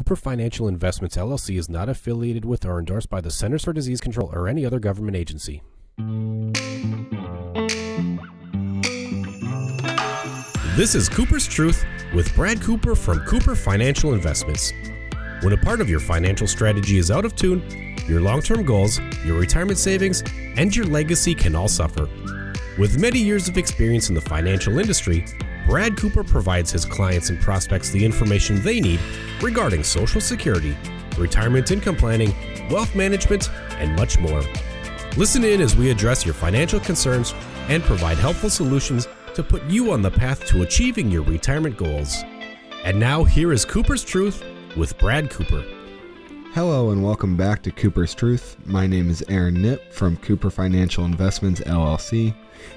Cooper Financial Investments LLC is not affiliated with or endorsed by the Centers for Disease Control or any other government agency. This is Cooper's Truth with Brad Cooper from Cooper Financial Investments. When a part of your financial strategy is out of tune, your long term goals, your retirement savings, and your legacy can all suffer. With many years of experience in the financial industry, Brad Cooper provides his clients and prospects the information they need regarding Social Security, retirement income planning, wealth management, and much more. Listen in as we address your financial concerns and provide helpful solutions to put you on the path to achieving your retirement goals. And now, here is Cooper's Truth with Brad Cooper. Hello and welcome back to Cooper's Truth. My name is Aaron Nip from Cooper Financial Investments LLC.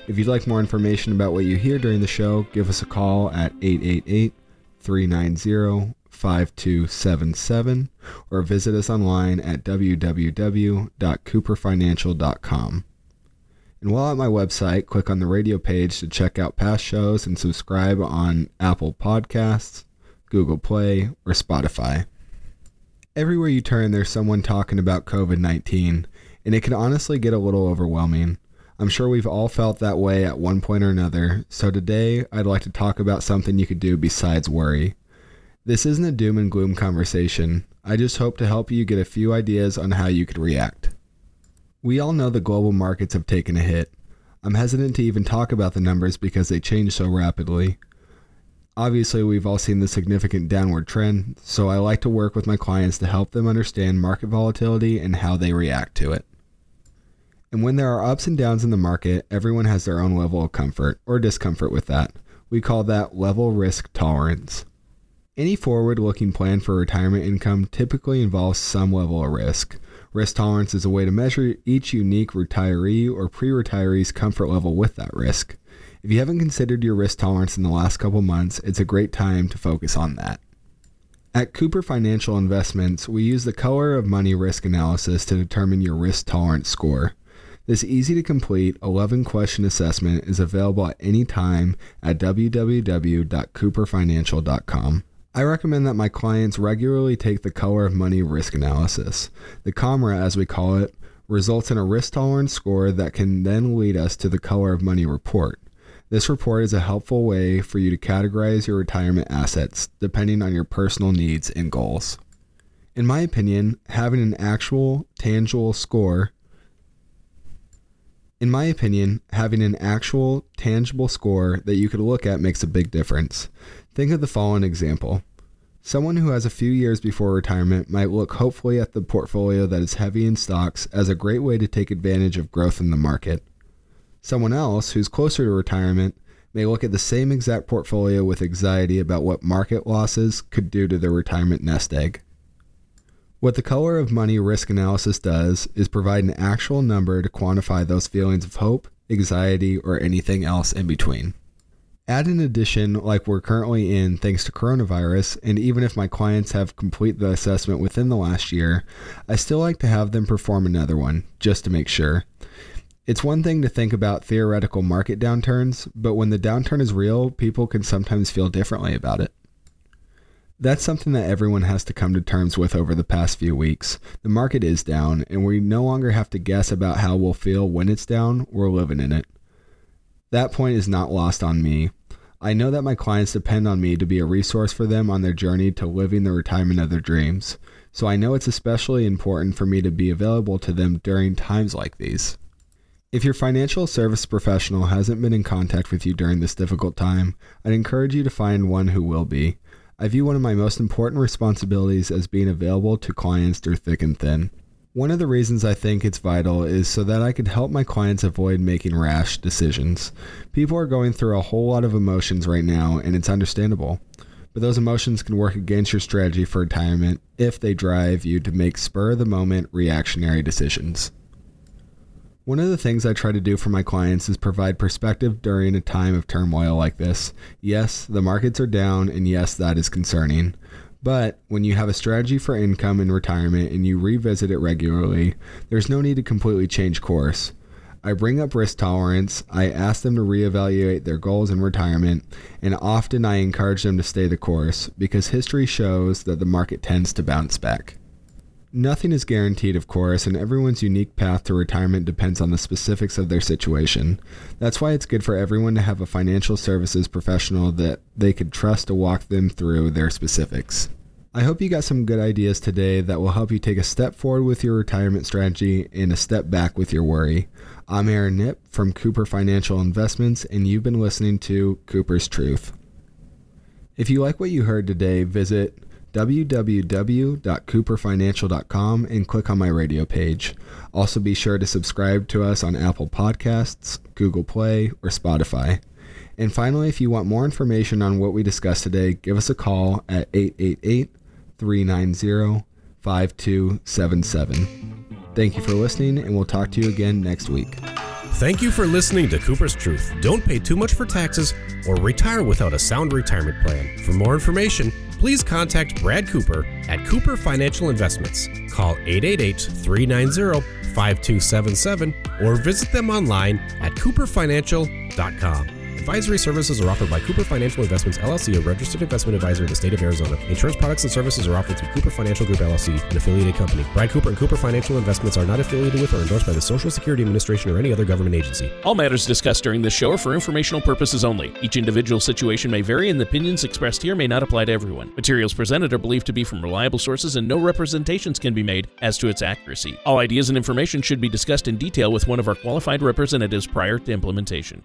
If you'd like more information about what you hear during the show, give us a call at 888 390 5277 or visit us online at www.cooperfinancial.com. And while at my website, click on the radio page to check out past shows and subscribe on Apple Podcasts, Google Play, or Spotify. Everywhere you turn, there's someone talking about COVID 19, and it can honestly get a little overwhelming. I'm sure we've all felt that way at one point or another, so today I'd like to talk about something you could do besides worry. This isn't a doom and gloom conversation. I just hope to help you get a few ideas on how you could react. We all know the global markets have taken a hit. I'm hesitant to even talk about the numbers because they change so rapidly. Obviously, we've all seen the significant downward trend, so I like to work with my clients to help them understand market volatility and how they react to it. And when there are ups and downs in the market, everyone has their own level of comfort or discomfort with that. We call that level risk tolerance. Any forward looking plan for retirement income typically involves some level of risk. Risk tolerance is a way to measure each unique retiree or pre retiree's comfort level with that risk. If you haven't considered your risk tolerance in the last couple months, it's a great time to focus on that. At Cooper Financial Investments, we use the color of money risk analysis to determine your risk tolerance score. This easy to complete 11 question assessment is available at any time at www.cooperfinancial.com. I recommend that my clients regularly take the color of money risk analysis. The COMRA, as we call it, results in a risk tolerance score that can then lead us to the color of money report. This report is a helpful way for you to categorize your retirement assets depending on your personal needs and goals. In my opinion, having an actual, tangible score in my opinion, having an actual, tangible score that you could look at makes a big difference. Think of the following example. Someone who has a few years before retirement might look hopefully at the portfolio that is heavy in stocks as a great way to take advantage of growth in the market. Someone else who's closer to retirement may look at the same exact portfolio with anxiety about what market losses could do to their retirement nest egg. What the color of money risk analysis does is provide an actual number to quantify those feelings of hope, anxiety, or anything else in between. Add an addition like we're currently in thanks to coronavirus, and even if my clients have completed the assessment within the last year, I still like to have them perform another one, just to make sure. It's one thing to think about theoretical market downturns, but when the downturn is real, people can sometimes feel differently about it. That's something that everyone has to come to terms with over the past few weeks. The market is down, and we no longer have to guess about how we'll feel when it's down, we're living in it. That point is not lost on me. I know that my clients depend on me to be a resource for them on their journey to living the retirement of their dreams, so I know it's especially important for me to be available to them during times like these. If your financial service professional hasn't been in contact with you during this difficult time, I'd encourage you to find one who will be. I view one of my most important responsibilities as being available to clients through thick and thin. One of the reasons I think it's vital is so that I could help my clients avoid making rash decisions. People are going through a whole lot of emotions right now, and it's understandable. But those emotions can work against your strategy for retirement if they drive you to make spur of the moment reactionary decisions. One of the things I try to do for my clients is provide perspective during a time of turmoil like this. Yes, the markets are down, and yes, that is concerning. But when you have a strategy for income and retirement and you revisit it regularly, there's no need to completely change course. I bring up risk tolerance, I ask them to reevaluate their goals in retirement, and often I encourage them to stay the course because history shows that the market tends to bounce back. Nothing is guaranteed, of course, and everyone's unique path to retirement depends on the specifics of their situation. That's why it's good for everyone to have a financial services professional that they could trust to walk them through their specifics. I hope you got some good ideas today that will help you take a step forward with your retirement strategy and a step back with your worry. I'm Aaron Nip from Cooper Financial Investments, and you've been listening to Cooper's Truth. If you like what you heard today, visit www.cooperfinancial.com and click on my radio page. Also, be sure to subscribe to us on Apple Podcasts, Google Play, or Spotify. And finally, if you want more information on what we discussed today, give us a call at 888 390 5277. Thank you for listening, and we'll talk to you again next week. Thank you for listening to Cooper's Truth. Don't pay too much for taxes or retire without a sound retirement plan. For more information, please contact Brad Cooper at Cooper Financial Investments. Call 888 390 5277 or visit them online at cooperfinancial.com. Advisory services are offered by Cooper Financial Investments LLC, a registered investment advisor in the state of Arizona. Insurance products and services are offered through Cooper Financial Group LLC, an affiliated company. Brad Cooper and Cooper Financial Investments are not affiliated with or endorsed by the Social Security Administration or any other government agency. All matters discussed during this show are for informational purposes only. Each individual situation may vary, and the opinions expressed here may not apply to everyone. Materials presented are believed to be from reliable sources, and no representations can be made as to its accuracy. All ideas and information should be discussed in detail with one of our qualified representatives prior to implementation.